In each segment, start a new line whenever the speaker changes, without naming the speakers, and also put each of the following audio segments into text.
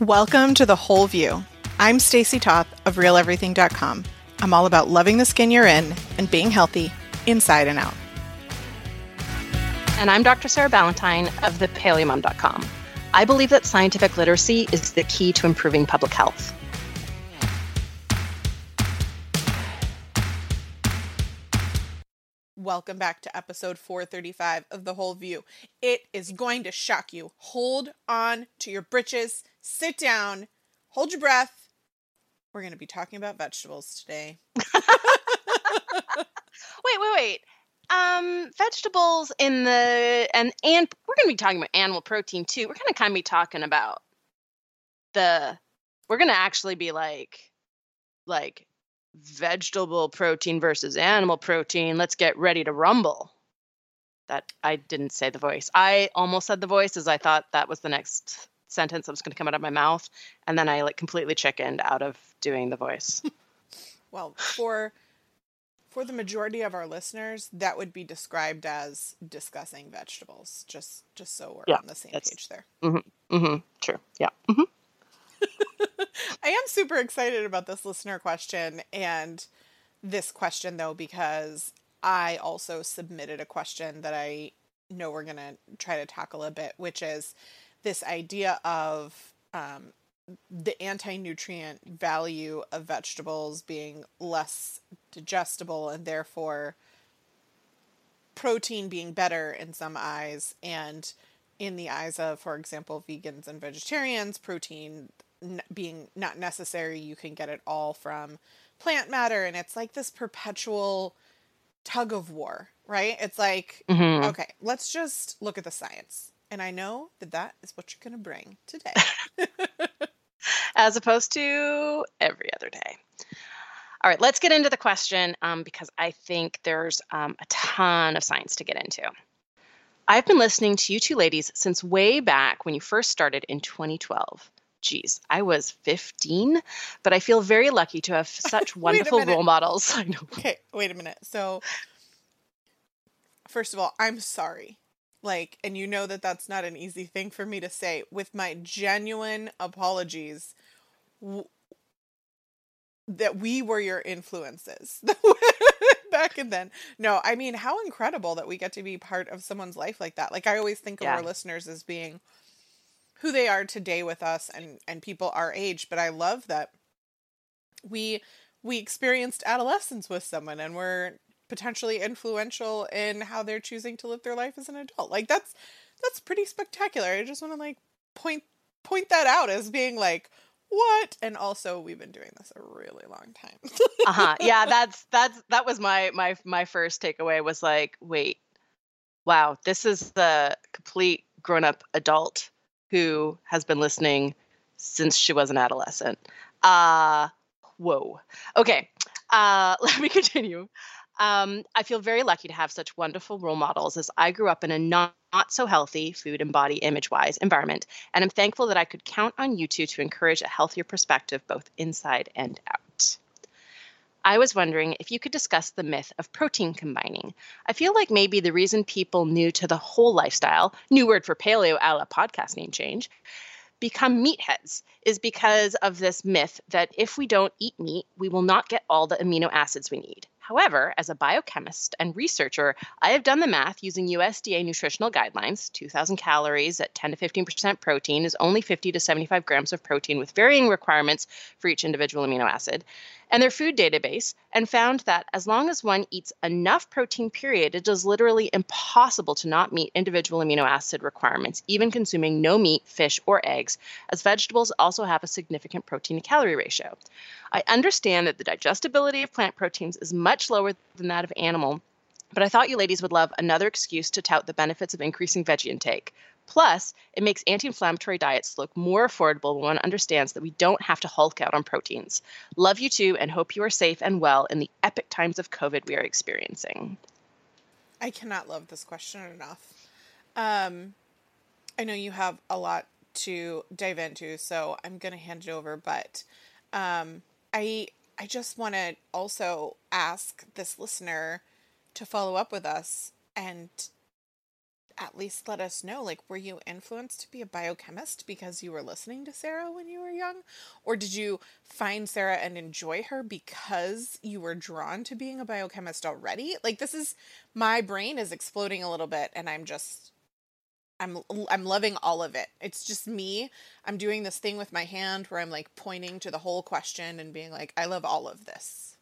Welcome to The Whole View. I'm Stacy Toth of RealEverything.com. I'm all about loving the skin you're in and being healthy inside and out.
And I'm Dr. Sarah Ballantyne of thepaleomom.com. I believe that scientific literacy is the key to improving public health.
Welcome back to episode 435 of The Whole View. It is going to shock you. Hold on to your britches, sit down, hold your breath. We're going to be talking about vegetables today.
wait, wait, wait. Um, vegetables in the and and we're going to be talking about animal protein too. We're going to kind of be talking about the we're going to actually be like like vegetable protein versus animal protein. Let's get ready to rumble. That I didn't say the voice. I almost said the voice as I thought that was the next sentence that was going to come out of my mouth, and then I like completely chickened out of doing the voice.
well, for for the majority of our listeners, that would be described as discussing vegetables. Just just so we're yeah, on the same page there.
Mm-hmm, mm-hmm, true. Yeah. Mm-hmm.
I am super excited about this listener question and this question though because I also submitted a question that I know we're going to try to tackle a bit, which is this idea of um, the anti nutrient value of vegetables being less digestible and therefore protein being better in some eyes and in the eyes of for example vegans and vegetarians protein being not necessary. You can get it all from plant matter, and it's like this perpetual tug of war, right? It's like, mm-hmm. okay, let's just look at the science. And I know that that is what you're going to bring today.
As opposed to every other day. All right, let's get into the question um, because I think there's um, a ton of science to get into. I've been listening to you two ladies since way back when you first started in 2012 geez, I was 15, but I feel very lucky to have such wonderful role models. I know.
Okay, wait a minute. So, first of all, I'm sorry. Like, and you know that that's not an easy thing for me to say. With my genuine apologies, w- that we were your influences back and then. No, I mean, how incredible that we get to be part of someone's life like that. Like, I always think of our listeners as being who they are today with us and and people our age but i love that we we experienced adolescence with someone and we're potentially influential in how they're choosing to live their life as an adult like that's that's pretty spectacular i just want to like point point that out as being like what and also we've been doing this a really long time
uh-huh yeah that's that's that was my my my first takeaway was like wait wow this is the complete grown-up adult who has been listening since she was an adolescent. Uh, whoa. Okay, uh, let me continue. Um, I feel very lucky to have such wonderful role models as I grew up in a not, not so healthy food and body image wise environment, and I'm thankful that I could count on you two to encourage a healthier perspective both inside and out. I was wondering if you could discuss the myth of protein combining. I feel like maybe the reason people new to the whole lifestyle, new word for paleo a la podcast name change, become meatheads is because of this myth that if we don't eat meat, we will not get all the amino acids we need. However, as a biochemist and researcher, I have done the math using USDA nutritional guidelines. 2,000 calories at 10 to 15% protein is only 50 to 75 grams of protein with varying requirements for each individual amino acid and their food database and found that as long as one eats enough protein, period, it is literally impossible to not meet individual amino acid requirements, even consuming no meat, fish, or eggs, as vegetables also have a significant protein to calorie ratio. I understand that the digestibility of plant proteins is much lower than that of animal. But I thought you ladies would love another excuse to tout the benefits of increasing veggie intake. Plus, it makes anti inflammatory diets look more affordable when one understands that we don't have to hulk out on proteins. Love you too, and hope you are safe and well in the epic times of COVID we are experiencing.
I cannot love this question enough. Um, I know you have a lot to dive into, so I'm going to hand it over, but um, I I just want to also ask this listener to follow up with us and at least let us know like were you influenced to be a biochemist because you were listening to Sarah when you were young or did you find Sarah and enjoy her because you were drawn to being a biochemist already? Like this is my brain is exploding a little bit and I'm just I'm I'm loving all of it. It's just me. I'm doing this thing with my hand where I'm like pointing to the whole question and being like I love all of this.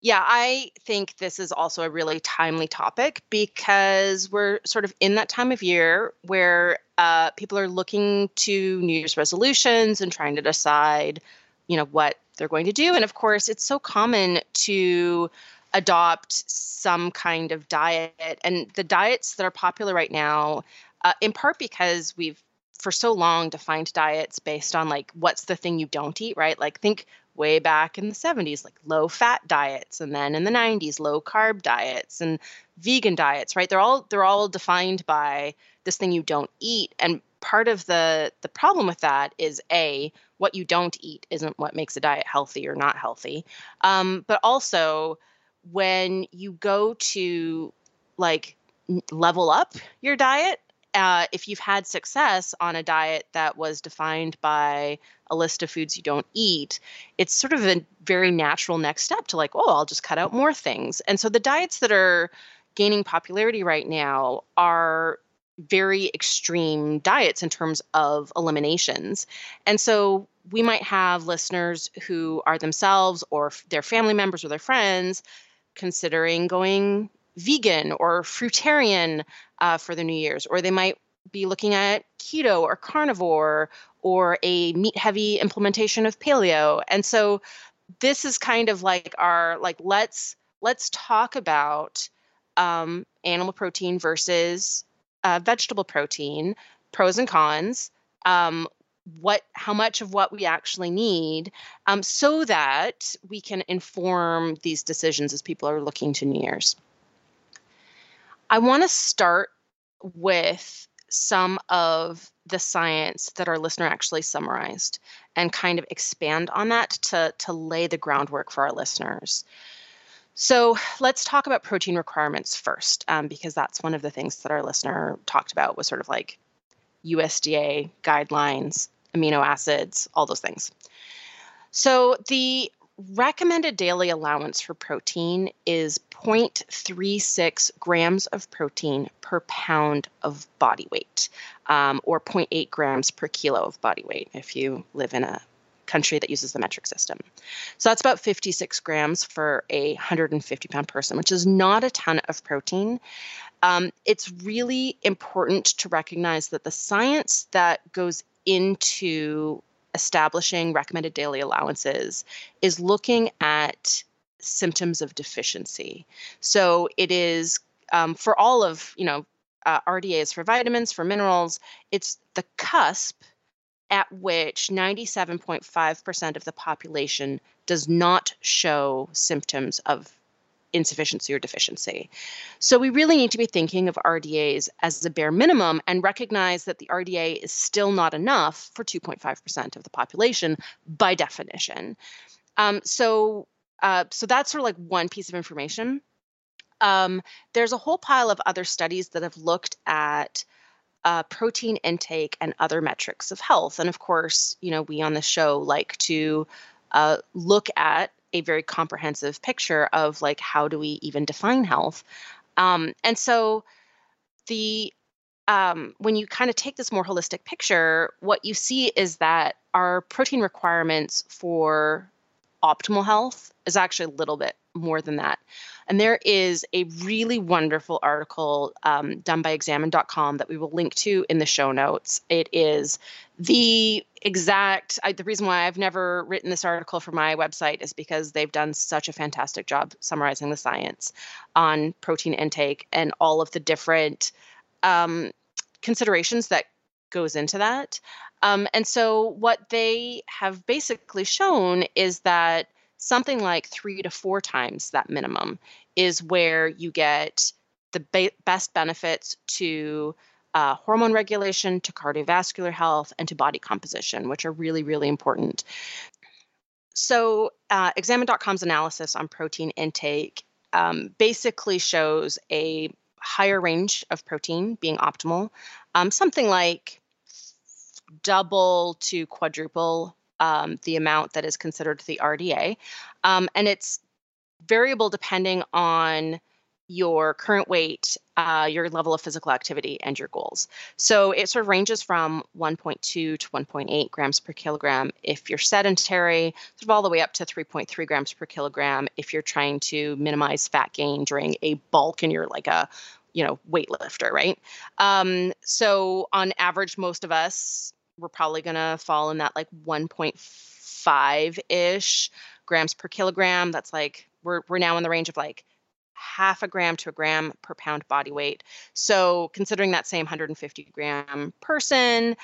Yeah, I think this is also a really timely topic because we're sort of in that time of year where uh, people are looking to New Year's resolutions and trying to decide, you know, what they're going to do. And of course, it's so common to adopt some kind of diet. And the diets that are popular right now, uh, in part because we've for so long defined diets based on like what's the thing you don't eat, right? Like think way back in the 70s like low fat diets and then in the 90s low carb diets and vegan diets right? They're all they're all defined by this thing you don't eat and part of the the problem with that is a what you don't eat isn't what makes a diet healthy or not healthy. Um, but also when you go to like level up your diet uh, if you've had success on a diet that was defined by a list of foods you don't eat, it's sort of a very natural next step to like, oh, I'll just cut out more things. And so the diets that are gaining popularity right now are very extreme diets in terms of eliminations. And so we might have listeners who are themselves or their family members or their friends considering going vegan or fruitarian uh, for the New Year's, or they might be looking at keto or carnivore or a meat heavy implementation of paleo. And so this is kind of like our like let's let's talk about um, animal protein versus uh, vegetable protein, pros and cons. Um, what how much of what we actually need um, so that we can inform these decisions as people are looking to new year's I want to start with some of the science that our listener actually summarized and kind of expand on that to, to lay the groundwork for our listeners. So let's talk about protein requirements first, um, because that's one of the things that our listener talked about was sort of like USDA guidelines, amino acids, all those things. So the recommended daily allowance for protein is 0.36 grams of protein per pound of body weight, um, or 0.8 grams per kilo of body weight if you live in a country that uses the metric system. So that's about 56 grams for a 150 pound person, which is not a ton of protein. Um, it's really important to recognize that the science that goes into establishing recommended daily allowances is looking at symptoms of deficiency. So it is um, for all of, you know, uh, RDAs for vitamins, for minerals, it's the cusp at which 97.5% of the population does not show symptoms of insufficiency or deficiency. So we really need to be thinking of RDAs as the bare minimum and recognize that the RDA is still not enough for 2.5% of the population by definition. Um, so, uh, so that's sort of like one piece of information. Um, there's a whole pile of other studies that have looked at uh, protein intake and other metrics of health. And of course, you know, we on the show like to uh, look at a very comprehensive picture of like how do we even define health um, and so the um, when you kind of take this more holistic picture what you see is that our protein requirements for optimal health is actually a little bit more than that. And there is a really wonderful article um, done by examine.com that we will link to in the show notes. It is the exact, I, the reason why I've never written this article for my website is because they've done such a fantastic job summarizing the science on protein intake and all of the different um, considerations that goes into that. Um, and so what they have basically shown is that something like three to four times that minimum is where you get the ba- best benefits to uh, hormone regulation, to cardiovascular health, and to body composition, which are really, really important. So, uh, examine.com's analysis on protein intake um, basically shows a higher range of protein being optimal, um, something like double to quadruple um, the amount that is considered the RDA. Um, and it's variable depending on your current weight, uh, your level of physical activity, and your goals. So it sort of ranges from 1.2 to 1.8 grams per kilogram if you're sedentary, sort of all the way up to 3.3 grams per kilogram if you're trying to minimize fat gain during a bulk and you're like a you know weightlifter right um, so on average most of us we're probably going to fall in that like 1.5 ish grams per kilogram that's like we're, we're now in the range of like half a gram to a gram per pound body weight. So considering that same 150 gram person,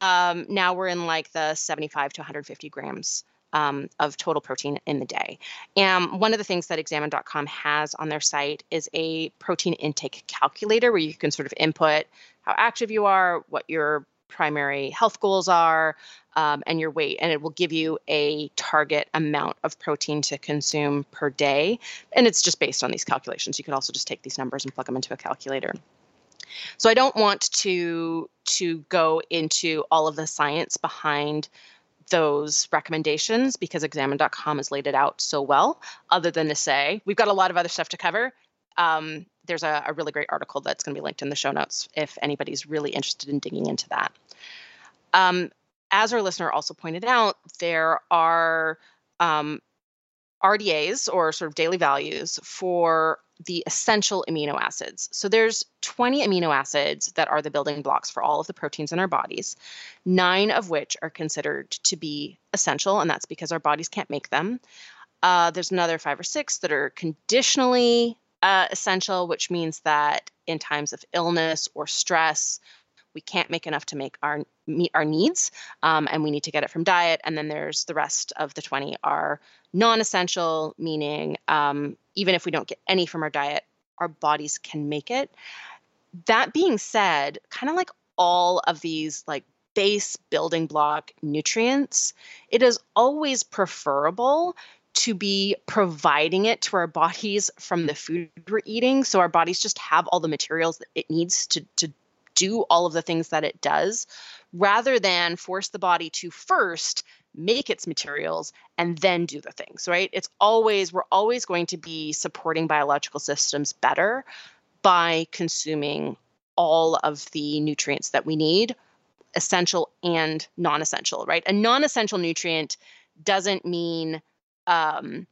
um, now we're in like the 75 to 150 grams um, of total protein in the day. And one of the things that examine.com has on their site is a protein intake calculator where you can sort of input how active you are, what your primary health goals are, um, and your weight, and it will give you a target amount of protein to consume per day. And it's just based on these calculations. You could also just take these numbers and plug them into a calculator. So I don't want to to go into all of the science behind those recommendations because examine.com has laid it out so well other than to say we've got a lot of other stuff to cover um, there's a, a, really great article that's going to be linked in the show notes if anybody's really interested in digging into that um, as our listener also pointed out, there are um, RDAs or sort of daily values for the essential amino acids. So there's 20 amino acids that are the building blocks for all of the proteins in our bodies, nine of which are considered to be essential, and that's because our bodies can't make them. Uh, there's another five or six that are conditionally uh, essential, which means that in times of illness or stress, we can't make enough to make our meet our needs um, and we need to get it from diet. And then there's the rest of the 20 are non-essential meaning um, even if we don't get any from our diet our bodies can make it. That being said kind of like all of these like base building block nutrients it is always preferable to be providing it to our bodies from the food we're eating so our bodies just have all the materials that it needs to, to do all of the things that it does rather than force the body to first make its materials and then do the things, right? It's always, we're always going to be supporting biological systems better by consuming all of the nutrients that we need, essential and non essential, right? A non essential nutrient doesn't mean um,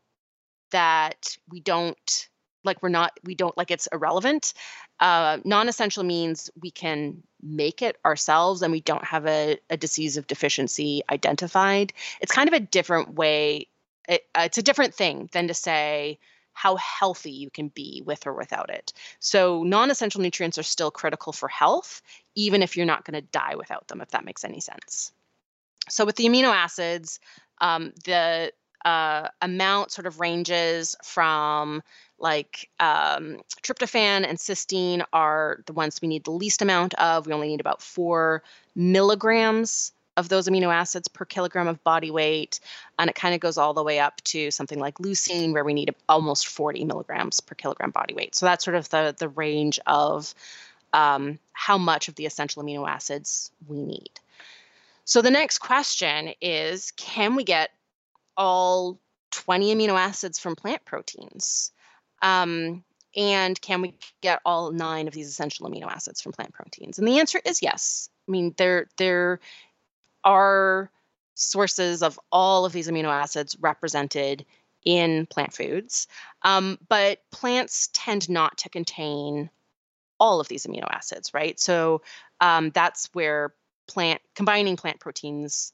that we don't like we're not we don't like it's irrelevant. Uh, non-essential means we can make it ourselves and we don't have a, a disease of deficiency identified. It's kind of a different way it, uh, it's a different thing than to say how healthy you can be with or without it. So non-essential nutrients are still critical for health even if you're not going to die without them if that makes any sense. So with the amino acids um, the uh, amount sort of ranges from like um, tryptophan and cysteine are the ones we need the least amount of. We only need about four milligrams of those amino acids per kilogram of body weight. And it kind of goes all the way up to something like leucine, where we need almost 40 milligrams per kilogram body weight. So that's sort of the, the range of um, how much of the essential amino acids we need. So the next question is can we get all 20 amino acids from plant proteins? Um, and can we get all nine of these essential amino acids from plant proteins? And the answer is yes. I mean, there there are sources of all of these amino acids represented in plant foods, um, but plants tend not to contain all of these amino acids, right? So um, that's where plant combining plant proteins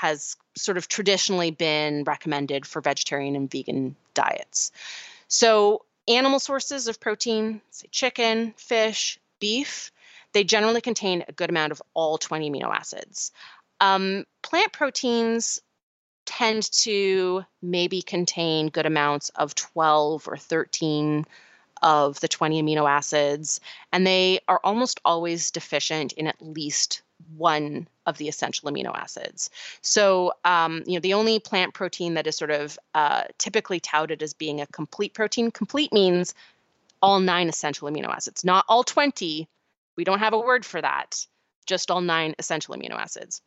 has sort of traditionally been recommended for vegetarian and vegan diets. So, animal sources of protein, say chicken, fish, beef, they generally contain a good amount of all 20 amino acids. Um, plant proteins tend to maybe contain good amounts of 12 or 13 of the 20 amino acids, and they are almost always deficient in at least one of the essential amino acids. So, um, you know, the only plant protein that is sort of uh, typically touted as being a complete protein, complete means all nine essential amino acids, not all 20. We don't have a word for that, just all nine essential amino acids.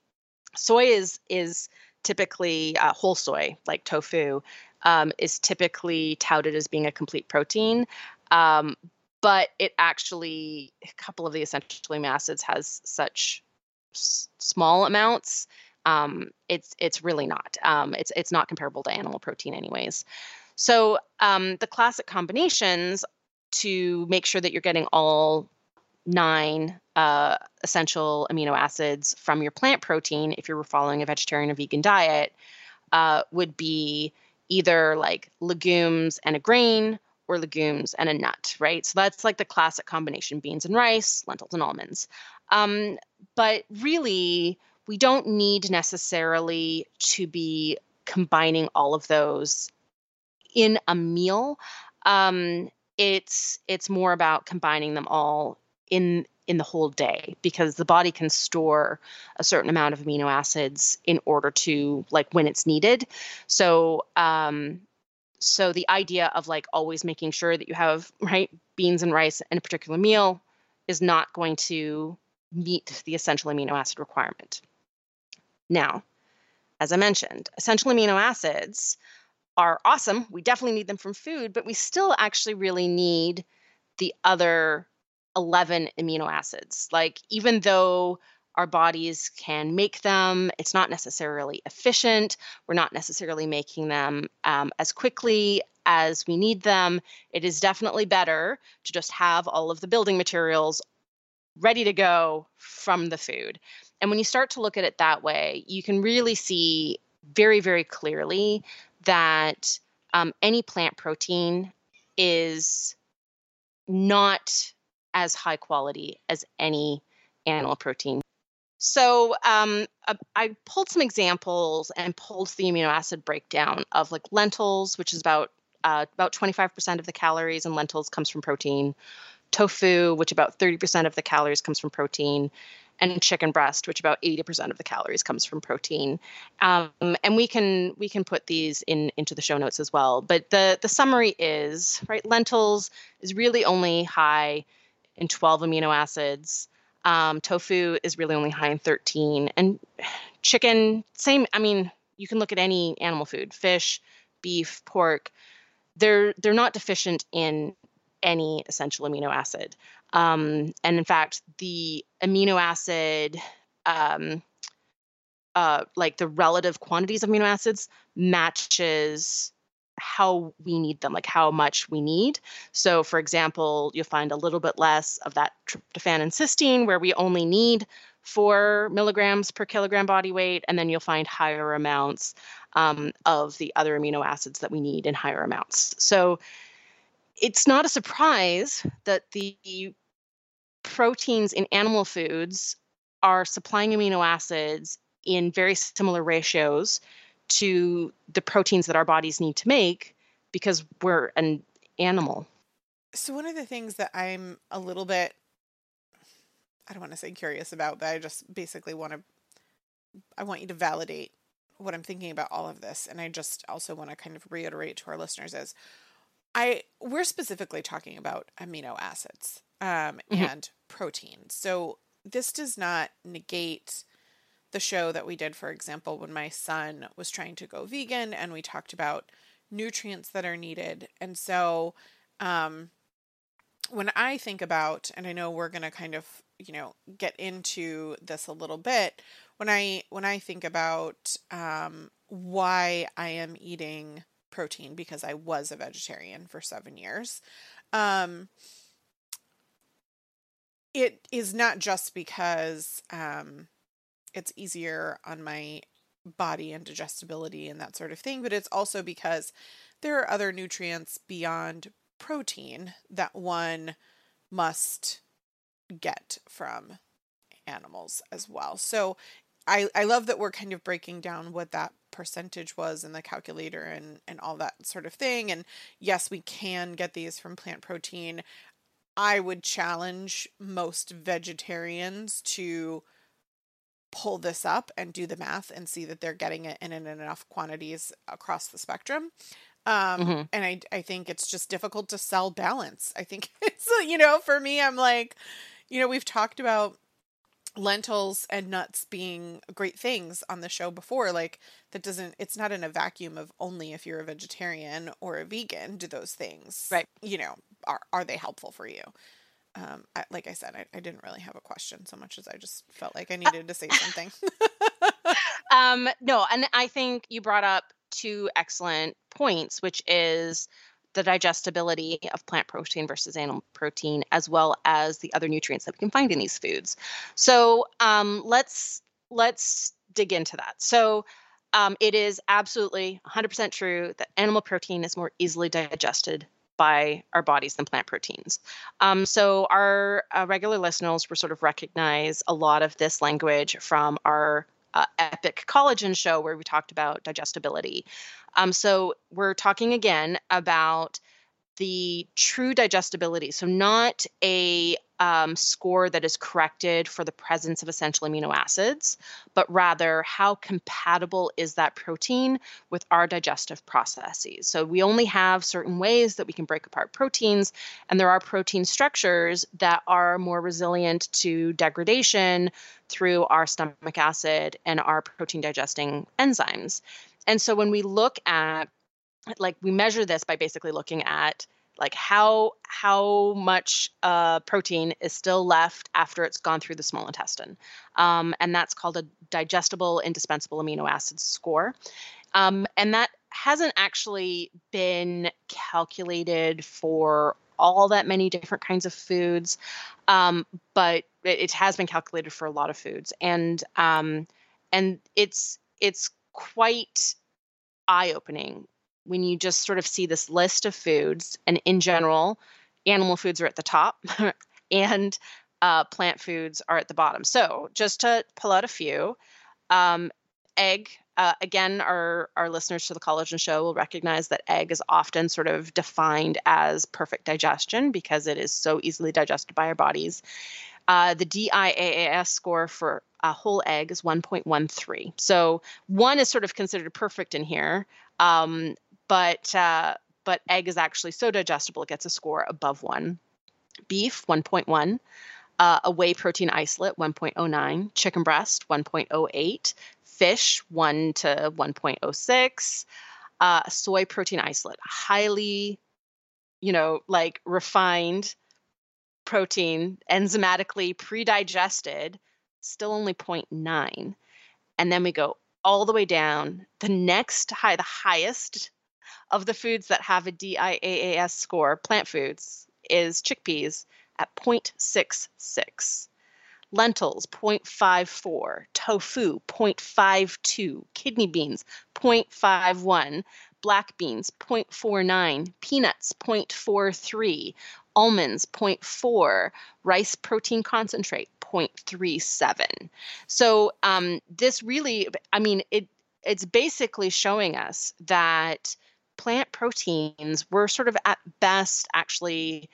Soy is is typically uh, whole soy, like tofu, um, is typically touted as being a complete protein. Um, but it actually, a couple of the essential amino acids has such small amounts. Um, it's it's really not. Um, it's it's not comparable to animal protein, anyways. So um, the classic combinations to make sure that you're getting all nine uh, essential amino acids from your plant protein, if you're following a vegetarian or vegan diet, uh, would be either like legumes and a grain or legumes and a nut, right? So that's like the classic combination beans and rice, lentils and almonds. Um, but really, we don't need necessarily to be combining all of those in a meal. Um, it's it's more about combining them all in in the whole day because the body can store a certain amount of amino acids in order to like when it's needed. So um, so the idea of like always making sure that you have right beans and rice in a particular meal is not going to meet the essential amino acid requirement. Now, as I mentioned, essential amino acids are awesome. We definitely need them from food, but we still actually really need the other 11 amino acids. Like, even though our bodies can make them, it's not necessarily efficient. We're not necessarily making them um, as quickly as we need them. It is definitely better to just have all of the building materials ready to go from the food. And when you start to look at it that way, you can really see very, very clearly that um, any plant protein is not as high quality as any animal protein. So um, uh, I pulled some examples and pulled the amino acid breakdown of like lentils, which is about uh, about 25% of the calories in lentils comes from protein. Tofu, which about 30% of the calories comes from protein, and chicken breast, which about 80% of the calories comes from protein. Um, and we can we can put these in into the show notes as well. But the the summary is right. Lentils is really only high in 12 amino acids. Um, tofu is really only high in 13, and chicken same. I mean, you can look at any animal food, fish, beef, pork. They're they're not deficient in any essential amino acid. Um, and in fact, the amino acid, um, uh, like the relative quantities of amino acids, matches how we need them, like how much we need. So, for example, you'll find a little bit less of that tryptophan and cysteine, where we only need four milligrams per kilogram body weight, and then you'll find higher amounts um, of the other amino acids that we need in higher amounts. So, it's not a surprise that the proteins in animal foods are supplying amino acids in very similar ratios to the proteins that our bodies need to make because we're an animal.
So, one of the things that I'm a little bit, I don't want to say curious about, but I just basically want to, I want you to validate what I'm thinking about all of this. And I just also want to kind of reiterate to our listeners is I, we're specifically talking about amino acids um, mm-hmm. and protein. So, this does not negate the show that we did, for example, when my son was trying to go vegan and we talked about nutrients that are needed. And so, um, when I think about, and I know we're going to kind of, you know, get into this a little bit, when I when I think about um, why I am eating protein because I was a vegetarian for seven years, um, it is not just because um, it's easier on my body and digestibility and that sort of thing, but it's also because there are other nutrients beyond protein that one must get from animals as well. So I, I love that we're kind of breaking down what that percentage was in the calculator and, and all that sort of thing. And yes, we can get these from plant protein. I would challenge most vegetarians to pull this up and do the math and see that they're getting it in, in enough quantities across the spectrum. Um,
Mm-hmm.
and I, I think it's just difficult to sell balance. I think it's, you know, for me, I'm like, you know, we've talked about lentils and nuts being great things on the show before. Like, that doesn't, it's not in a vacuum of only if you're a vegetarian or a vegan do those things,
Right.
you know, are, are they helpful for you? Um, I, like I said, I, I didn't really have a question so much as I just felt like I needed to say something.
Um, no, and I think you brought up two excellent points, which is the digestibility of plant protein versus animal protein, as well as the other nutrients that we can find in these foods. So um, let's let's dig into that. So um, it is absolutely 100% true that animal protein is more easily digested by our bodies than plant proteins. Um, so our uh, regular listeners will sort of recognize a lot of this language from our uh, epic collagen show where we talked about digestibility. Um, so we're talking again about the true digestibility. So not a um, score that is corrected for the presence of essential amino acids, but rather how compatible is that protein with our digestive processes. So we only have certain ways that we can break apart proteins, and there are protein structures that are more resilient to degradation through our stomach acid and our protein digesting enzymes. And so when we look at like we measure this by basically looking at like how how much uh, protein is still left after it's gone through the small intestine, um, and that's called a digestible indispensable amino acids score, um, and that hasn't actually been calculated for all that many different kinds of foods, um, but it, it, has been calculated for a lot of foods, and um, and it's it's quite eye opening when you just sort of see this list of foods, and in general, animal foods are at the top and uh, plant foods are at the bottom. So, just to pull out a few, um, egg. Uh, again, our our listeners to the collagen show will recognize that egg is often sort of defined as perfect digestion because it is so easily digested by our bodies. Uh, the DIAAS score for a whole egg is 1.13. So one is sort of considered perfect in here. Um, but uh, but egg is actually so digestible it gets a score above one. Beef 1.1, uh, a whey protein isolate 1.09, chicken breast 1.08, fish 1 to 1.06, uh, soy protein isolate, highly, you know, like refined protein, enzymatically pre-digested, still only 0.9, and then we go all the way down. The next high, the highest of the foods that have a DIAAS score, plant foods, is chickpeas at 0.66. Lentils 0.54, tofu 0.52, kidney beans 0.51, black beans 0.49, peanuts 0.43, almonds 0.4, rice protein concentrate 0.37. So um, this really, I mean, it it's basically showing us that plant proteins we're sort of at best actually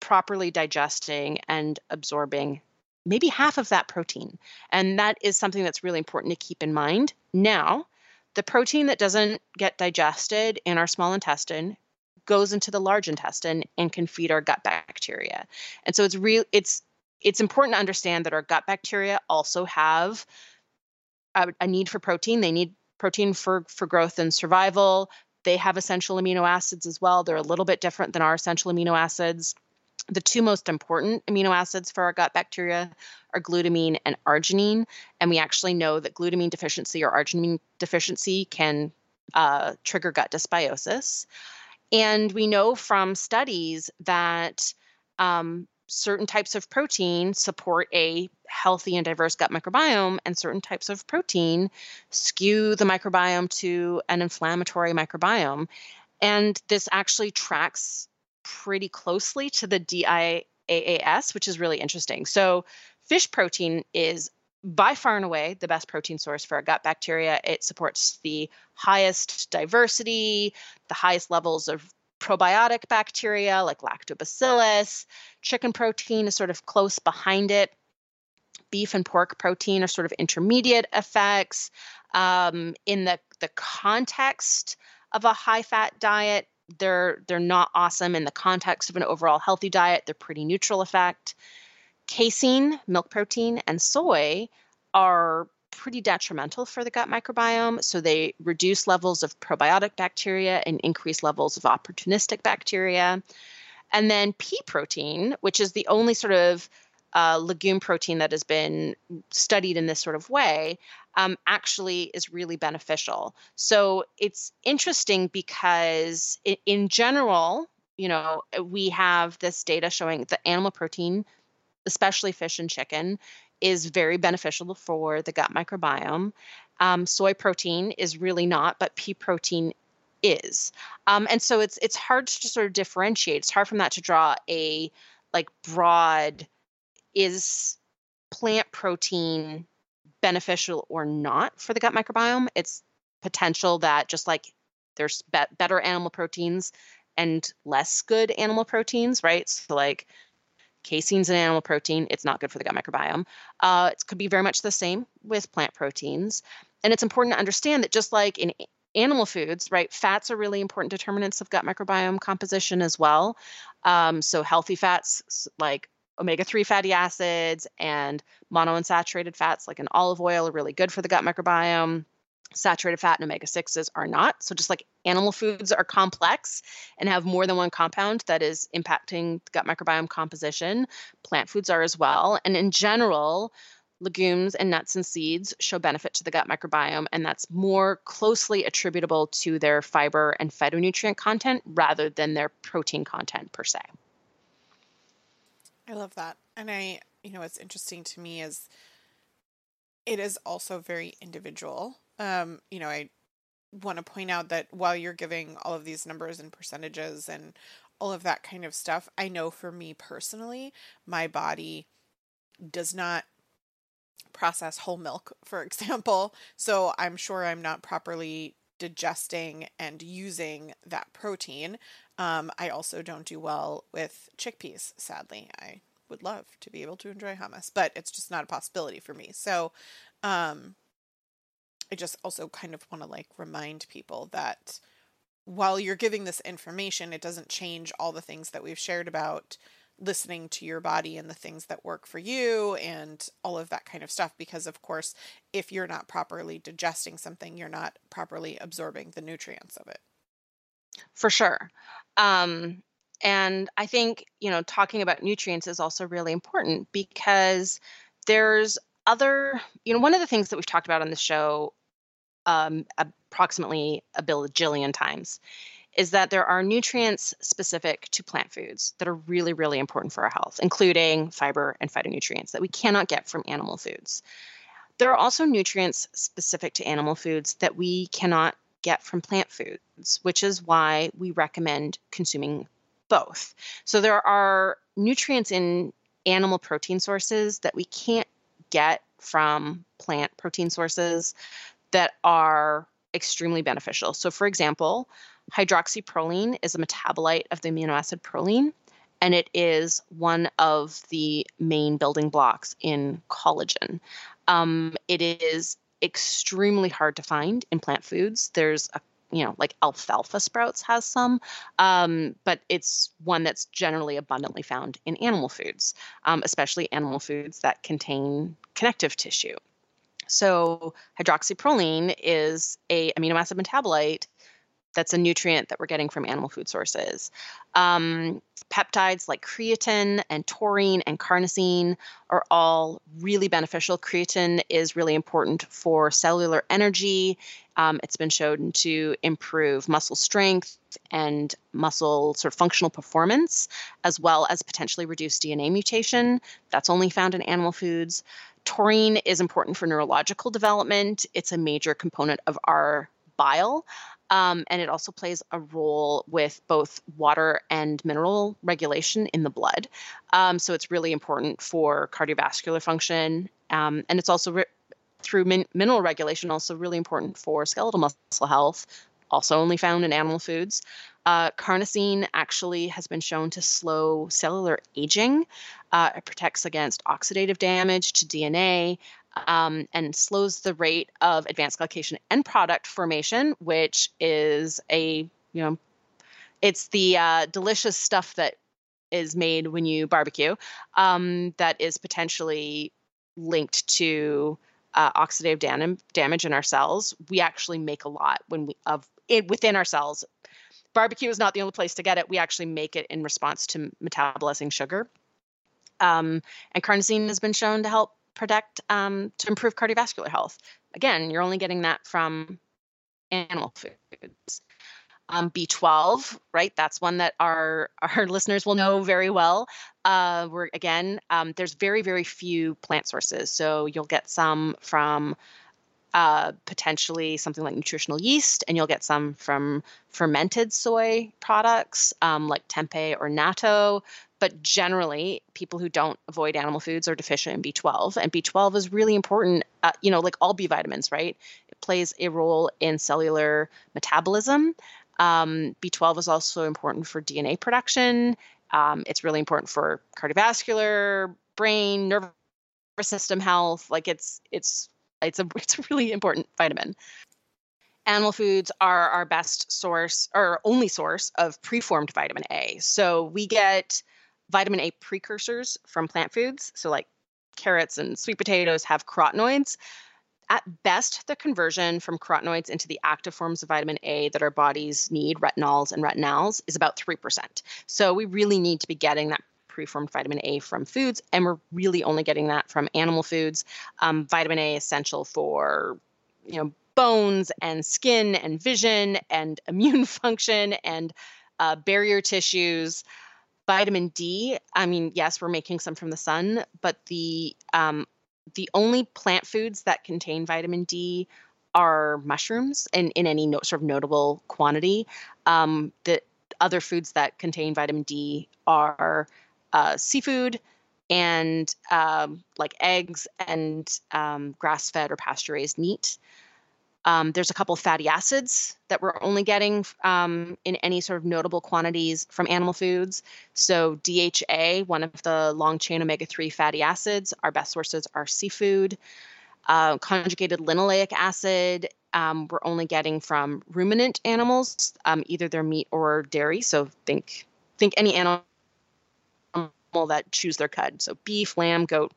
properly digesting and absorbing maybe half of that protein. And that is something that's really important to keep in mind. Now, the protein that doesn't get digested in our small intestine goes into the large intestine and can feed our gut bacteria. And so it's real it's it's important to understand that our gut bacteria also have a, a need for protein. They need protein for for growth and survival. They have essential amino acids as well. They're a little bit different than our essential amino acids. The two most important amino acids for our gut bacteria are glutamine and arginine. And we actually know that glutamine deficiency or arginine deficiency can uh, trigger gut dysbiosis. And we know from studies that um, certain types of protein support a healthy and diverse gut microbiome, and certain types of protein skew the microbiome to an inflammatory microbiome. And this actually tracks pretty closely to the DIAAS, which is really interesting. So, fish protein is by far and away the best protein source for our gut bacteria. It supports the highest diversity, the highest levels of probiotic bacteria like lactobacillus. Chicken protein is sort of close behind it. Beef and pork protein are sort of intermediate effects. Um, in the, the context of a high fat diet. They're they're not awesome in the context of an overall healthy diet. They're pretty neutral effect. Casein, milk protein, and soy are pretty detrimental for the gut microbiome. So they reduce levels of probiotic bacteria and increase levels of opportunistic bacteria. And then pea protein, which is the only sort of uh, legume protein that has been studied in this sort of way, um, actually is really beneficial. So it's interesting because in, in general, you know, we have this data showing that animal protein, especially fish and chicken, is very beneficial for the gut microbiome. Um, soy protein is really not, but pea protein is. Um, and so it's it's hard to sort of differentiate. It's hard from that to draw a like broad is plant protein beneficial or not for the gut microbiome. It's potential that just like there's be- better animal proteins and less good animal proteins, right? So like Casein's an animal protein. It's not good for the gut microbiome. Uh, it could be very much the same with plant proteins. And it's important to understand that just like in animal foods, right, fats are really important determinants of gut microbiome composition as well. Um, so healthy fats like omega 3 fatty acids and monounsaturated fats like an olive oil are really good for the gut microbiome saturated fat and omega 6s are not. So, just like animal foods are complex and have more than one compound that is impacting gut microbiome composition, plant foods are as well. And in general, legumes and nuts and seeds show benefit to the gut microbiome, and that's more closely attributable to their fiber and phytonutrient content rather than their protein content per se.
I love that. And I, you know, what's interesting to me is it is also very individual um, you know, I want to point out that while you're giving all of these numbers and percentages and all of that kind of stuff, I know for me personally, my body does not process whole milk, for example. So I'm sure I'm not properly digesting and using that protein. Um, I also don't do well with chickpeas, sadly. I would love to be able to enjoy hummus, but it's just not a possibility for me. So, um, I just also kind of want to like remind people that while you're giving this information, it doesn't change all the things that we've shared about listening to your body and the things that work for you and all of that kind of stuff. Because, of course, if you're not properly digesting something, you're not properly absorbing the nutrients of it.
For sure. Um, and I think, you know, talking about nutrients is also really important because there's other, you know, one of the things that we've talked about on the show um, approximately a bajillion times is that there are nutrients specific to plant foods that are really, really important for our health, including fiber and phytonutrients that we cannot get from animal foods. There are also nutrients specific to animal foods that we cannot get from plant foods, which is why we recommend consuming both. So there are nutrients in animal protein sources that we can't get from plant protein sources that are extremely beneficial. So, for example, hydroxyproline is a metabolite of the amino acid proline, and it is one of the main building blocks in collagen. Um, it is extremely hard to find in plant foods. There's a you know, like alfalfa sprouts has some, um, but it's one that's generally abundantly found in animal foods, um, especially animal foods that contain connective tissue. So hydroxyproline is a amino acid metabolite that's a nutrient that we're getting from animal food sources. Um, peptides like creatine and taurine and carnosine are all really beneficial. Creatine is really important for cellular energy. Um, it's been shown to improve muscle strength and muscle sort of functional performance, as well as potentially reduce DNA mutation. That's only found in animal foods. Taurine is important for neurological development. It's a major component of our bile. Um, and it also plays a role with both water and mineral regulation in the blood. Um, so it's really important for cardiovascular function. Um, and it's also re- through min- mineral regulation, also really important for skeletal muscle health, also only found in animal foods. Uh, carnosine actually has been shown to slow cellular aging. Uh, it protects against oxidative damage to DNA. um, and slows the rate of advanced glycation end product formation, which is a you know, it's the uh, delicious stuff that is made when you barbecue um, that is potentially linked to uh, oxidative dam- damage in our cells. We actually make a lot when we of it within our cells. Barbecue is not the only place to get it. We actually make it in response to metabolizing sugar. Um, and carnosine has been shown to help protect um, to improve cardiovascular health. Again, you're only getting that from animal foods. Um, B12, right? That's one that our our listeners will know very well. Uh, we're again, um, there's very very few plant sources, so you'll get some from uh, potentially something like nutritional yeast, and you'll get some from fermented soy products um, like tempeh or natto. But generally, people who don't avoid animal foods are deficient in B12, and B12 is really important. Uh, you know, like all B vitamins, right? It plays a role in cellular metabolism. Um, B12 is also important for DNA production. Um, it's really important for cardiovascular, brain, nervous system health. Like it's it's it's a it's a really important vitamin. Animal foods are our best source or only source of preformed vitamin A. So we get vitamin A precursors from plant foods. So like carrots and sweet potatoes have carotenoids at best, the conversion from carotenoids into the active forms of vitamin A that our bodies need, retinols and retinals, is about 3%. So we really need to be getting that preformed vitamin A from foods, and we're really only getting that from animal foods. Um, vitamin A essential for, you know, bones and skin and vision and immune function and uh, barrier tissues. Vitamin D, I mean, yes, we're making some from the sun, but the um, the only plant foods that contain vitamin D are mushrooms in, in any no, sort of notable quantity. Um, the other foods that contain vitamin D are uh, seafood and um, like eggs and um, grass fed or pasture raised meat. Um, there's a couple fatty acids that we're only getting um, in any sort of notable quantities from animal foods. So, DHA, one of the long chain omega 3 fatty acids, our best sources are seafood. Uh, conjugated linoleic acid, um, we're only getting from ruminant animals, um, either their meat or dairy. So, think think any animal that chews their cud. So, beef, lamb, goat,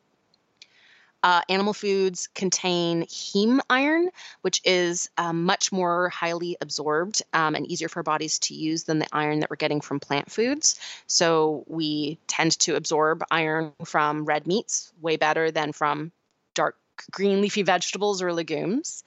uh, animal foods contain heme iron, which is um, much more highly absorbed um, and easier for bodies to use than the iron that we're getting from plant foods. So we tend to absorb iron from red meats way better than from dark green leafy vegetables or legumes.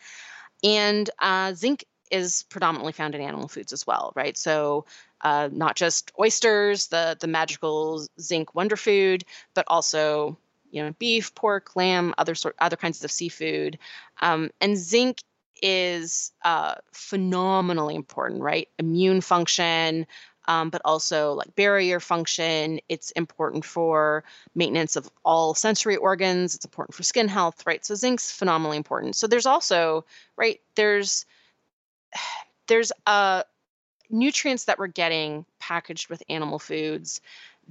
And uh, zinc is predominantly found in animal foods as well, right? So uh, not just oysters, the the magical zinc wonder food, but also you know beef, pork, lamb, other sort other kinds of seafood, um, and zinc is uh, phenomenally important, right? Immune function, um, but also like barrier function. It's important for maintenance of all sensory organs. It's important for skin health, right? So zinc's phenomenally important. So there's also right there's there's uh, nutrients that we're getting packaged with animal foods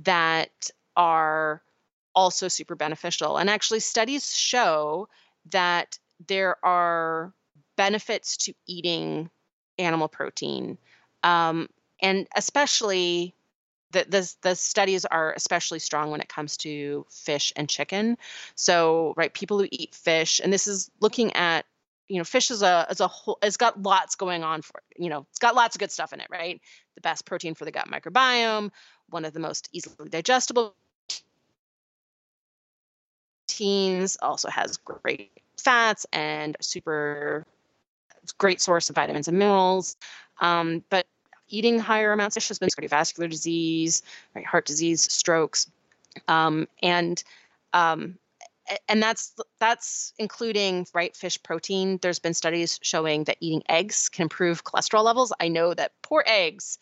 that are also super beneficial. And actually, studies show that there are benefits to eating animal protein, um, and especially the, the, the studies are especially strong when it comes to fish and chicken. So, right, people who eat fish, and this is looking at you know, fish is a as a whole it's got lots going on for you know, it's got lots of good stuff in it, right? The best protein for the gut microbiome, one of the most easily digestible proteins, also has great fats and super great source of vitamins and minerals. Um, but eating higher amounts of has been cardiovascular disease, right, heart disease, strokes, um, and um, and that's that's including right fish protein. There's been studies showing that eating eggs can improve cholesterol levels. I know that poor eggs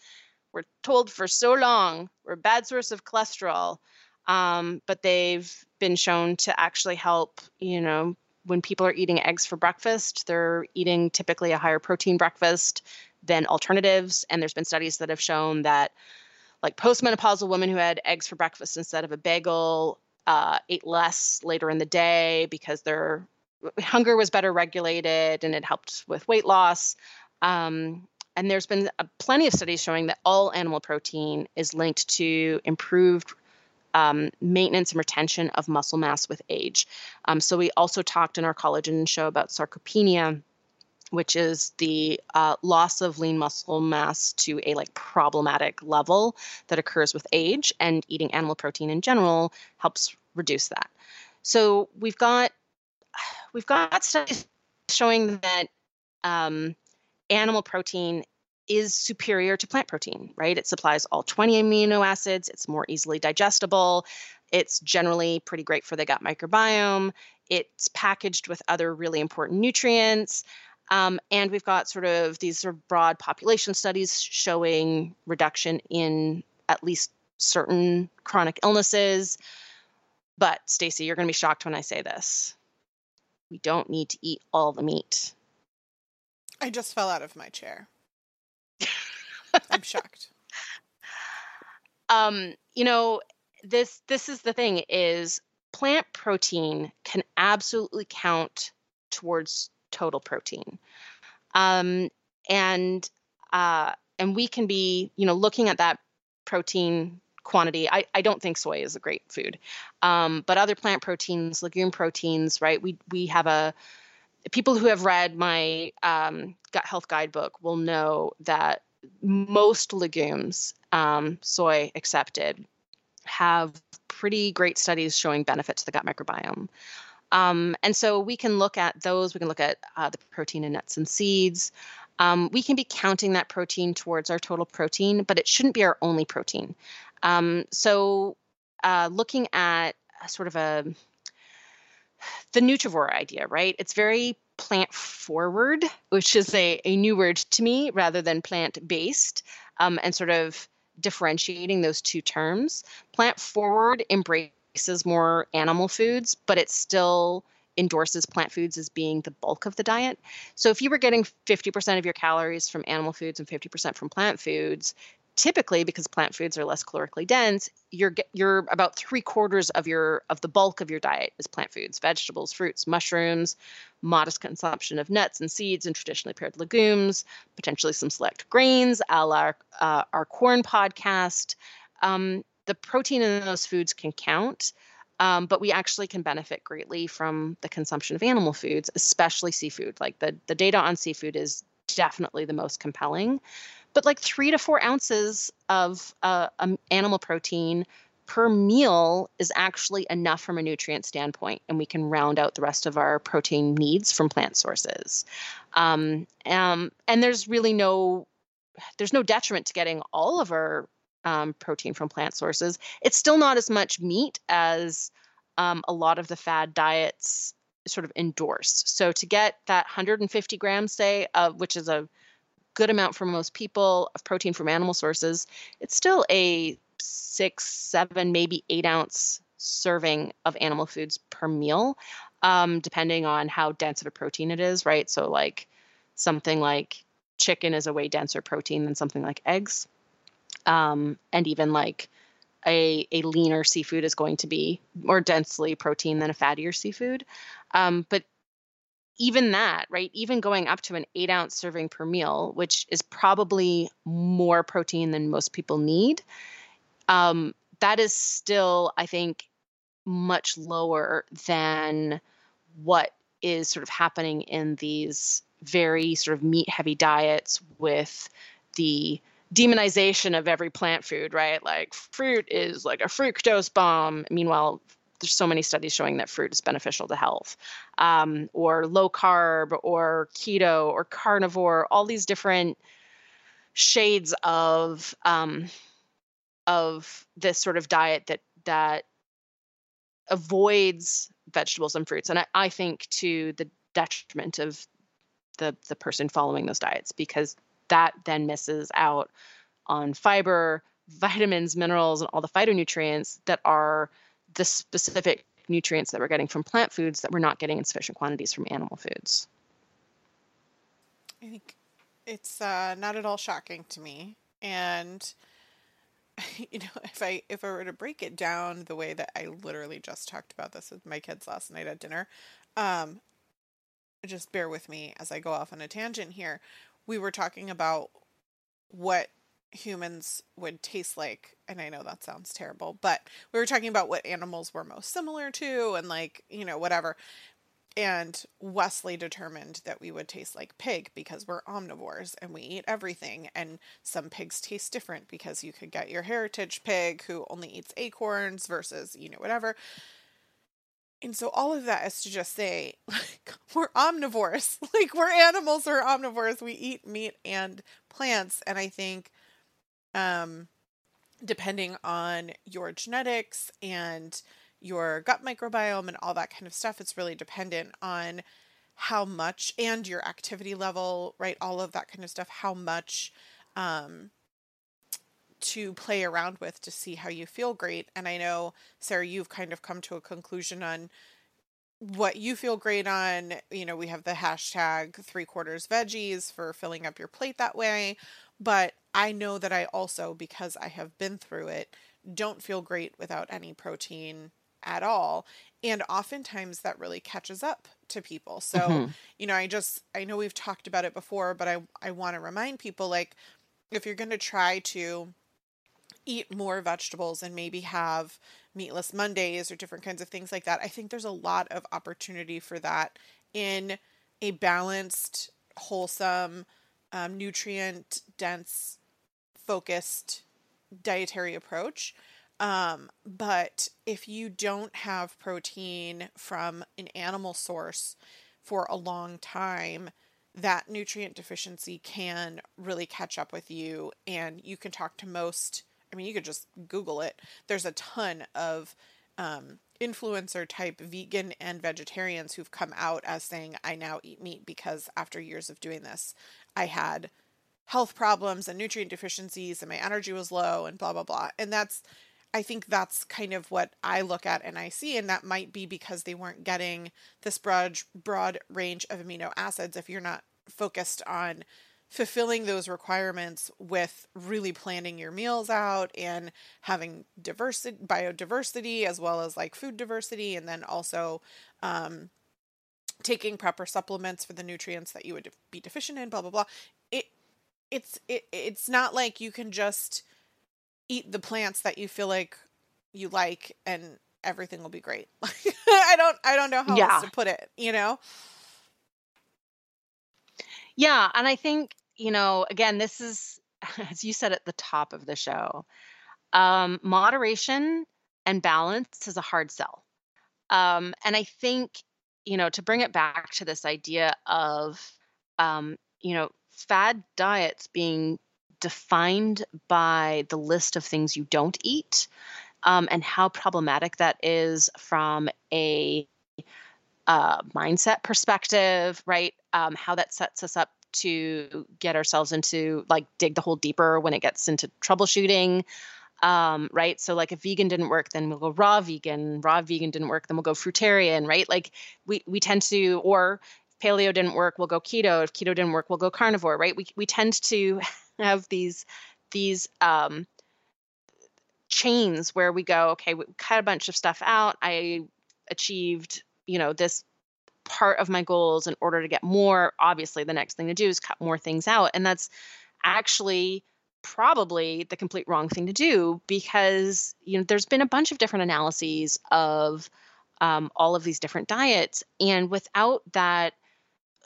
were told for so long were a bad source of cholesterol um, but they've been shown to actually help, you know, when people are eating eggs for breakfast, they're eating typically a higher protein breakfast than alternatives. And there's been studies that have shown that, like postmenopausal women who had eggs for breakfast instead of a bagel uh, ate less later in the day because their hunger was better regulated and it helped with weight loss. Um, and there's been plenty of studies showing that all animal protein is linked to improved um, maintenance and retention of muscle mass with age. Um, so we also talked in our collagen show about sarcopenia, which is the uh, loss of lean muscle mass to a like problematic level that occurs with age, and eating animal protein in general helps reduce that. So we've got we've got studies showing that um, animal protein is superior to plant protein, right? It supplies all 20 amino acids, it's more easily digestible, it's generally pretty great for the gut microbiome, it's packaged with other really important nutrients. Um, and we've got sort of these sort of broad population studies showing reduction in at least certain chronic illnesses. But Stacy, you're going to be shocked when I say this. We don't need to eat all the meat.
I just fell out of my chair. I'm shocked.
Um, you know, this this is the thing is plant protein can absolutely count towards total protein. Um, and uh, and we can be, you know, looking at that protein quantity. I, I don't think soy is a great food, um, but other plant proteins, legume proteins, right? We we have a people who have read my um, gut health guidebook will know that most legumes, um, soy accepted, have pretty great studies showing benefit to the gut microbiome. Um, and so we can look at those. We can look at uh, the protein in nuts and seeds. Um, we can be counting that protein towards our total protein, but it shouldn't be our only protein. Um, so uh, looking at sort of a the nutrivore idea, right? It's very plant forward, which is a, a new word to me rather than plant based, um, and sort of differentiating those two terms. Plant forward embraces more animal foods, but it still endorses plant foods as being the bulk of the diet. So if you were getting 50% of your calories from animal foods and 50% from plant foods, typically because plant foods are less calorically dense you're you're about three quarters of your of the bulk of your diet is plant foods vegetables fruits mushrooms modest consumption of nuts and seeds and traditionally paired legumes potentially some select grains a la uh, our corn podcast. Um, the protein in those foods can count um, but we actually can benefit greatly from the consumption of animal foods especially seafood. Like the the data on seafood is definitely the most compelling but like three to four ounces of uh, um, animal protein per meal is actually enough from a nutrient standpoint, and we can round out the rest of our protein needs from plant sources. Um, um, and there's really no there's no detriment to getting all of our um, protein from plant sources. It's still not as much meat as um, a lot of the fad diets sort of endorse. So to get that 150 grams, say, of which is a good amount for most people of protein from animal sources, it's still a six, seven, maybe eight ounce serving of animal foods per meal, um, depending on how dense of a protein it is, right? So, like something like chicken is a way denser protein than something like eggs. Um, and even like a, a leaner seafood is going to be more densely protein than a fattier seafood. Um, but even that, right? Even going up to an eight ounce serving per meal, which is probably more protein than most people need, um, that is still, I think, much lower than what is sort of happening in these very sort of meat heavy diets with the demonization of every plant food, right? Like fruit is like a fructose bomb. Meanwhile, there's so many studies showing that fruit is beneficial to health, um, or low carb, or keto, or carnivore. All these different shades of um, of this sort of diet that that avoids vegetables and fruits, and I, I think to the detriment of the the person following those diets because that then misses out on fiber, vitamins, minerals, and all the phytonutrients that are the specific nutrients that we're getting from plant foods that we're not getting in sufficient quantities from animal foods.
I think it's uh, not at all shocking to me, and you know, if I if I were to break it down the way that I literally just talked about this with my kids last night at dinner, um, just bear with me as I go off on a tangent here. We were talking about what humans would taste like and i know that sounds terrible but we were talking about what animals were most similar to and like you know whatever. And wesley determined that we would taste like pig because we're omnivores and we eat everything. And some pigs taste different because you could get your heritage pig who only eats acorns versus you know whatever. And so all of that is to just say like we're omnivores. Like we're animals we're omnivores. We eat meat and plants. And i think um, depending on your genetics and your gut microbiome and all that kind of stuff. It's really dependent on how much and your activity level, right? All of that kind of stuff, how much um, to play around with to see how you feel great. And I know, Sarah, you've kind of come to a conclusion on what you feel great on. You know, we have the hashtag three quarters veggies for filling up your plate that way. But I know that I also, because I have been through it, don't feel great without any protein at all. And oftentimes that really catches up to people. So, mm-hmm. you know, I just, I know we've talked about it before, but I, I want to remind people like, if you're going to try to eat more vegetables and maybe have meatless Mondays or different kinds of things like that, I think there's a lot of opportunity for that in a balanced, wholesome, um, nutrient dense, focused dietary approach. Um, but if you don't have protein from an animal source for a long time, that nutrient deficiency can really catch up with you. And you can talk to most, I mean, you could just Google it. There's a ton of um, influencer type vegan and vegetarians who've come out as saying, I now eat meat because after years of doing this, I had health problems and nutrient deficiencies and my energy was low and blah blah blah. And that's I think that's kind of what I look at and I see and that might be because they weren't getting this broad broad range of amino acids if you're not focused on fulfilling those requirements with really planning your meals out and having diversity biodiversity as well as like food diversity and then also um, taking proper supplements for the nutrients that you would be deficient in blah blah blah. It it's it, it's not like you can just eat the plants that you feel like you like and everything will be great. I don't i don't know how yeah. else to put it you know?
Yeah and i think you know again this is as you said at the top of the show um, moderation and balance is a hard sell um, and i think you know, to bring it back to this idea of, um, you know, fad diets being defined by the list of things you don't eat um, and how problematic that is from a uh, mindset perspective, right? Um, how that sets us up to get ourselves into like dig the hole deeper when it gets into troubleshooting um, right? So like if vegan didn't work, then we'll go raw vegan. Raw vegan didn't work, then we'll go fruitarian, right? Like we we tend to, or paleo didn't work, we'll go keto. If keto didn't work, we'll go carnivore, right? We we tend to have these these um, chains where we go, okay, we cut a bunch of stuff out. I achieved, you know, this part of my goals in order to get more. Obviously, the next thing to do is cut more things out, and that's actually probably the complete wrong thing to do because you know there's been a bunch of different analyses of um, all of these different diets and without that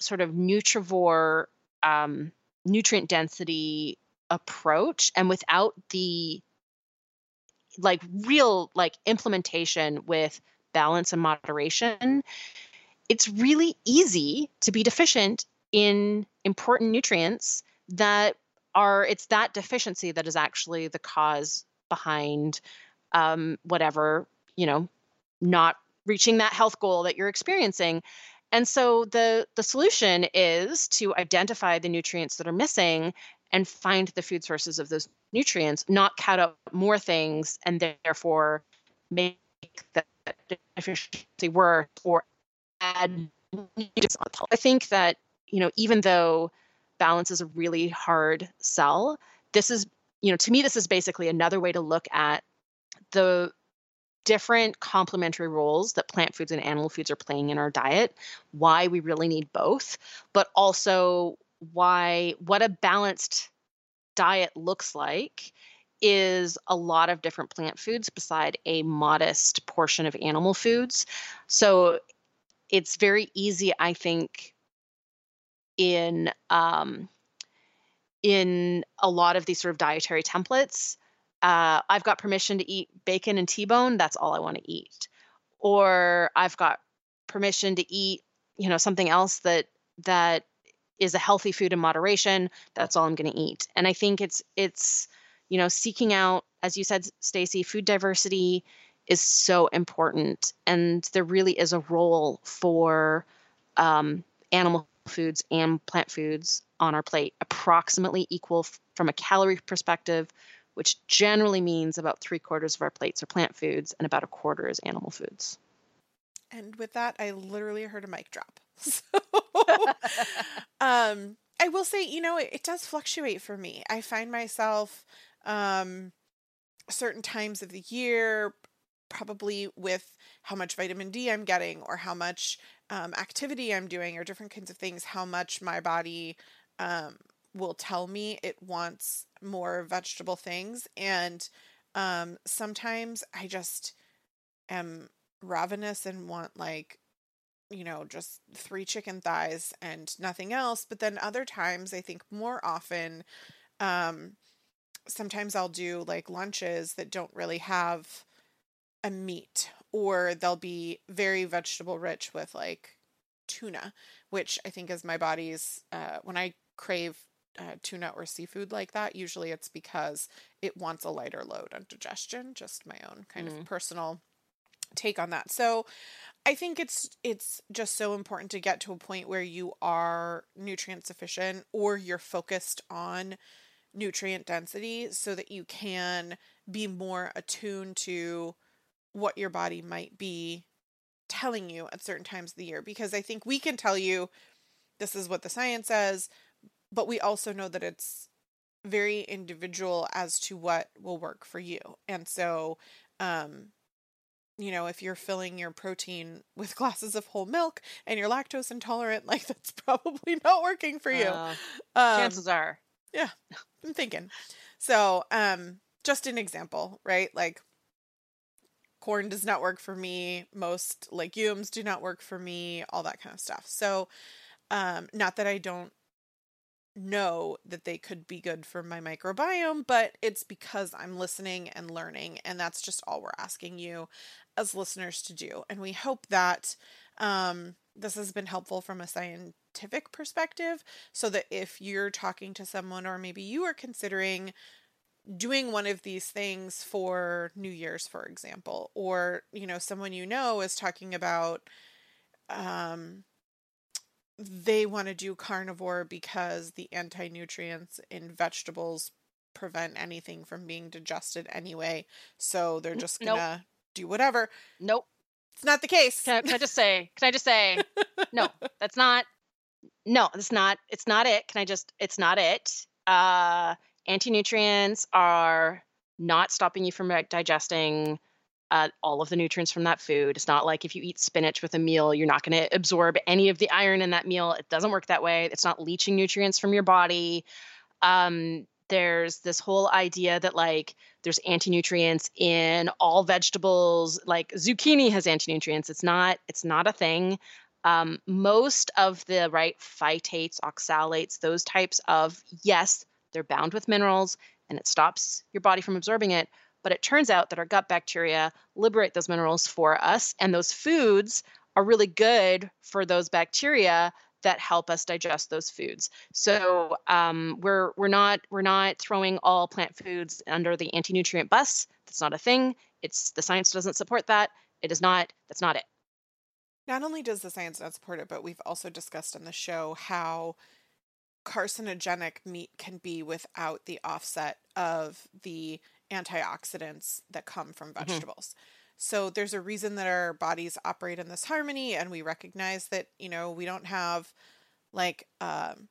sort of nutrivore um, nutrient density approach and without the like real like implementation with balance and moderation it's really easy to be deficient in important nutrients that are it's that deficiency that is actually the cause behind um, whatever you know not reaching that health goal that you're experiencing. And so the the solution is to identify the nutrients that are missing and find the food sources of those nutrients not cut out more things and therefore make the deficiency worse or add i think that you know even though balance is a really hard sell. This is, you know, to me, this is basically another way to look at the different complementary roles that plant foods and animal foods are playing in our diet, why we really need both, but also why what a balanced diet looks like is a lot of different plant foods beside a modest portion of animal foods. So it's very easy, I think, in um, in a lot of these sort of dietary templates uh, I've got permission to eat bacon and T-bone. That's all I want to eat. Or I've got permission to eat, you know, something else that that is a healthy food in moderation. That's all I'm going to eat. And I think it's it's you know seeking out, as you said, Stacy, food diversity is so important, and there really is a role for um, animal foods and plant foods on our plate, approximately equal f- from a calorie perspective which generally means about three quarters of our plates are plant foods and about a quarter is animal foods.
And with that, I literally heard a mic drop. So, um, I will say, you know, it, it, does fluctuate for me. I find myself um, certain times of the year, probably with how much vitamin D I'm getting or how much um, activity I'm doing or different kinds of things, how much my body um, will tell me it wants more vegetable things. And um sometimes I just am ravenous and want like you know just three chicken thighs and nothing else. But then other times I think more often um sometimes I'll do like lunches that don't really have a meat or they'll be very vegetable rich with like tuna which I think is my body's uh, when I crave uh, tuna or seafood like that, usually it's because it wants a lighter load on digestion. Just my own kind mm. of personal take on that. So I think it's it's just so important to get to a point where you are nutrient sufficient or you're focused on nutrient density so that you can be more attuned to what your body might be telling you at certain times of the year because I think we can tell you this is what the science says but we also know that it's very individual as to what will work for you. And so, um, you know, if you're filling your protein with glasses of whole milk and you're lactose intolerant, like that's probably not working for you. Uh,
um, chances are.
Yeah, I'm thinking. So, um, just an example, right? Like corn does not work for me. Most legumes do not work for me, all that kind of stuff. So, um, not that I don't know that they could be good for my microbiome, but it's because I'm listening and learning. And that's just all we're asking you as listeners to do. And we hope that um, this has been helpful from a scientific perspective so that if you're talking to someone or maybe you are considering doing one of these things for New Year's, for example, or, you know, someone you know is talking about, um, they want to do carnivore because the anti nutrients in vegetables prevent anything from being digested anyway. So they're just gonna nope. do whatever.
Nope.
It's not the case.
Can I, can I just say, can I just say, no, that's not, no, it's not, it's not it. Can I just, it's not it. Uh, anti nutrients are not stopping you from digesting uh, all of the nutrients from that food. It's not like if you eat spinach with a meal, you're not going to absorb any of the iron in that meal. It doesn't work that way. It's not leaching nutrients from your body. Um, there's this whole idea that like there's anti-nutrients in all vegetables like zucchini has anti-nutrients it's not it's not a thing um, most of the right phytates oxalates those types of yes they're bound with minerals and it stops your body from absorbing it but it turns out that our gut bacteria liberate those minerals for us, and those foods are really good for those bacteria that help us digest those foods. So um, we're we're not we're not throwing all plant foods under the anti-nutrient bus. That's not a thing. It's the science doesn't support that. It is not. That's not it.
Not only does the science not support it, but we've also discussed on the show how carcinogenic meat can be without the offset of the antioxidants that come from mm-hmm. vegetables. Mm-hmm. So there's a reason that our bodies operate in this harmony, and we recognize that you know we don't have like um,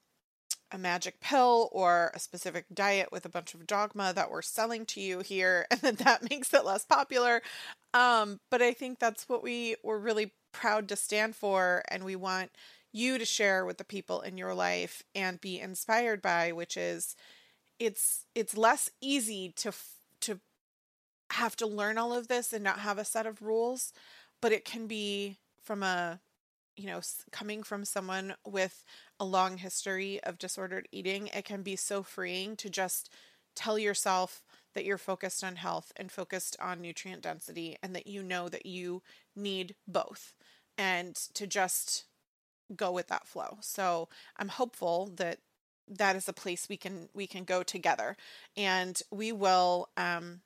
a magic pill or a specific diet with a bunch of dogma that we're selling to you here and that that makes it less popular um, but i think that's what we we're really proud to stand for and we want you to share with the people in your life and be inspired by which is it's it's less easy to to have to learn all of this and not have a set of rules but it can be from a you know, coming from someone with a long history of disordered eating, it can be so freeing to just tell yourself that you're focused on health and focused on nutrient density and that you know that you need both. And to just go with that flow. So, I'm hopeful that that is a place we can we can go together and we will um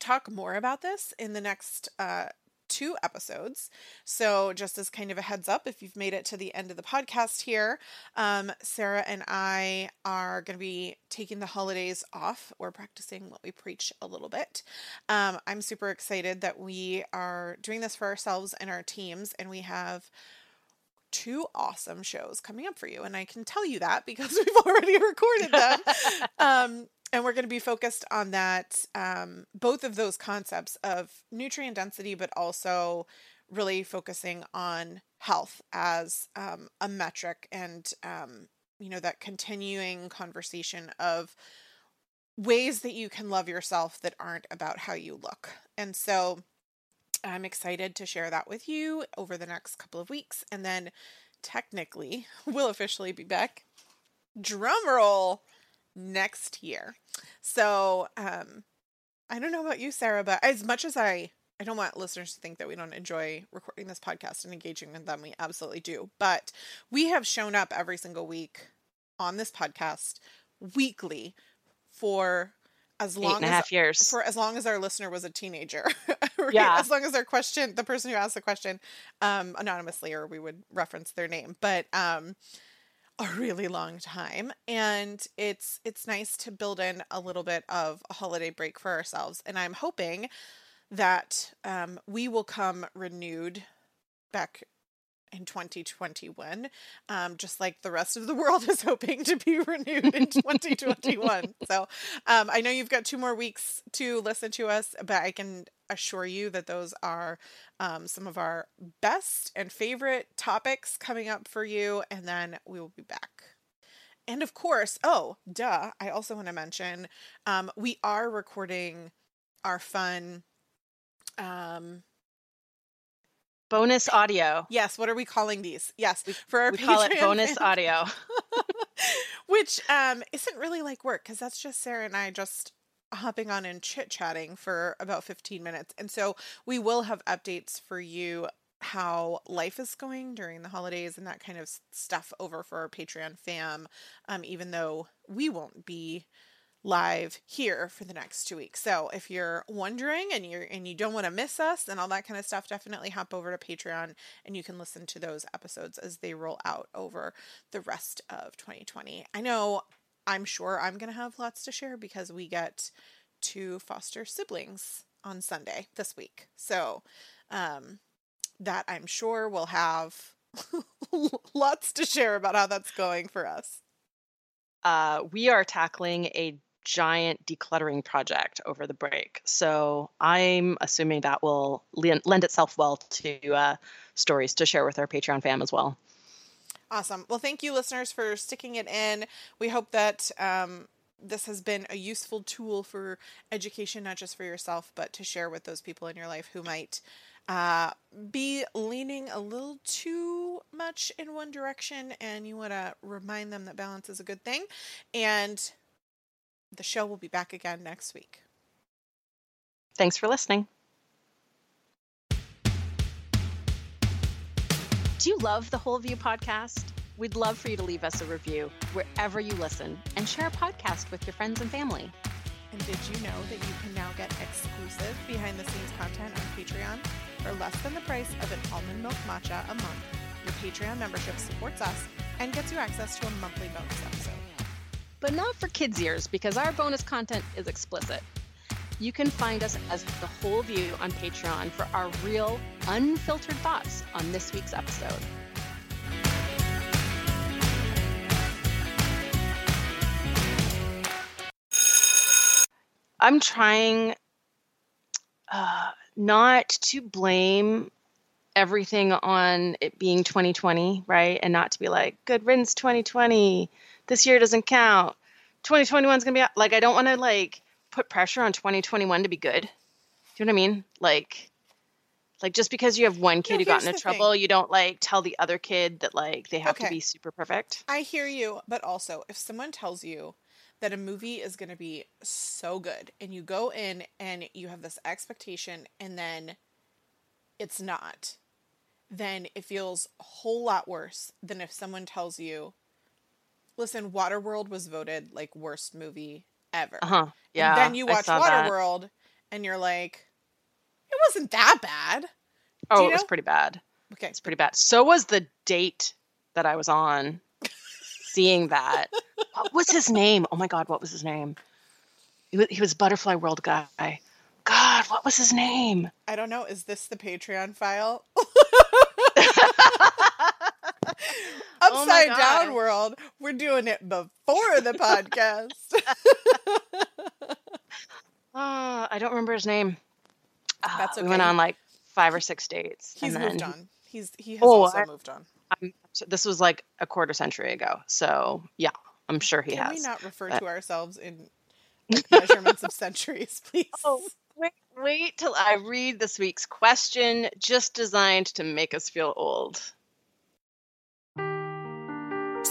talk more about this in the next uh two episodes. So, just as kind of a heads up, if you've made it to the end of the podcast here, um, Sarah and I are going to be taking the holidays off. We're practicing what we preach a little bit. Um, I'm super excited that we are doing this for ourselves and our teams, and we have two awesome shows coming up for you. And I can tell you that because we've already recorded them. um, and we're going to be focused on that um, both of those concepts of nutrient density but also really focusing on health as um, a metric and um, you know that continuing conversation of ways that you can love yourself that aren't about how you look and so i'm excited to share that with you over the next couple of weeks and then technically we'll officially be back drum roll next year. So, um, I don't know about you, Sarah, but as much as I, I don't want listeners to think that we don't enjoy recording this podcast and engaging with them. We absolutely do. But we have shown up every single week on this podcast weekly for as long
Eight and as, a half years.
for as long as our listener was a teenager right? yeah. As long as their question the person who asked the question um anonymously or we would reference their name. But um a really long time. And it's it's nice to build in a little bit of a holiday break for ourselves. And i'm hoping that um, we will come renewed back in 2021 um, just like the rest of the world is hoping to be renewed in 2021 so um, i know you've got two more weeks to listen to us but i can assure you that those are um, some of our best and favorite topics coming up for you and then we will be back. And of course oh duh i also want to mention um, we are recording our fun um
bonus audio.
Yes, what are we calling these? Yes,
for our we Patreon call it bonus fans. audio,
which um isn't really like work because that's just Sarah and I just hopping on and chit chatting for about 15 minutes. And so we will have updates for you how life is going during the holidays and that kind of stuff over for our Patreon fam, um, even though we won't be live here for the next two weeks. So if you're wondering and you're and you don't want to miss us and all that kind of stuff, definitely hop over to Patreon and you can listen to those episodes as they roll out over the rest of 2020. I know I'm sure I'm gonna have lots to share because we get two foster siblings on Sunday this week. So um that I'm sure will have lots to share about how that's going for us.
Uh, we are tackling a giant decluttering project over the break. So I'm assuming that will lend itself well to uh, stories to share with our Patreon fam as well.
Awesome. Well, thank you, listeners, for sticking it in. We hope that um, this has been a useful tool for education, not just for yourself, but to share with those people in your life who might uh, be leaning a little too much in one direction and you want to remind them that balance is a good thing. And the show will be back again next week.
Thanks for listening. Do you love the Whole View podcast? We'd love for you to leave us a review wherever you listen and share a podcast with your friends and family.
And did you know that you can now get exclusive behind the scenes content on Patreon for less than the price of an almond milk matcha a month? Your Patreon membership supports us and gets you access to a monthly bonus episode
but not for kids' ears because our bonus content is explicit. You can find us as The Whole View on Patreon for our real, unfiltered thoughts on this week's episode. I'm trying uh, not to blame everything on it being 2020, right? And not to be like, good riddance 2020. This year doesn't count. 2021 is going to be like, I don't want to like put pressure on 2021 to be good. Do you know what I mean? Like, like just because you have one kid
No,
who got into trouble,
thing.
you don't like tell the other kid that like they have to be super perfect.
I hear you, but also if someone tells you that a movie is going to be so good and you go in and you have this expectation and then it's not, then it feels a whole lot worse than if someone tells you, listen, Waterworld was voted like worst movie ever.
Uh huh. Yeah.
and then you watch
that.
Waterworld and you're like, it wasn't that bad.
Oh, it was pretty bad.
Okay.
It's pretty bad. So was the date that I was on seeing that. What was his name? Oh my God, what was his name? He was, he was Butterfly World guy. God, what was his name?
I don't know. Is this the Patreon file?
Oh
Upside Down World. We're doing it before the podcast.
Uh, I don't remember his name. Ah,
That's
We went on like five or six dates.
He's
and
moved on. He's he has
Oh,
also
I-
moved on.
I'm, this was like a quarter century ago. So yeah, I'm sure he
Can
has.
we not refer
but-
to ourselves in measurements of centuries, please?
Oh, wait, wait till I read this week's question, just designed to make us feel old.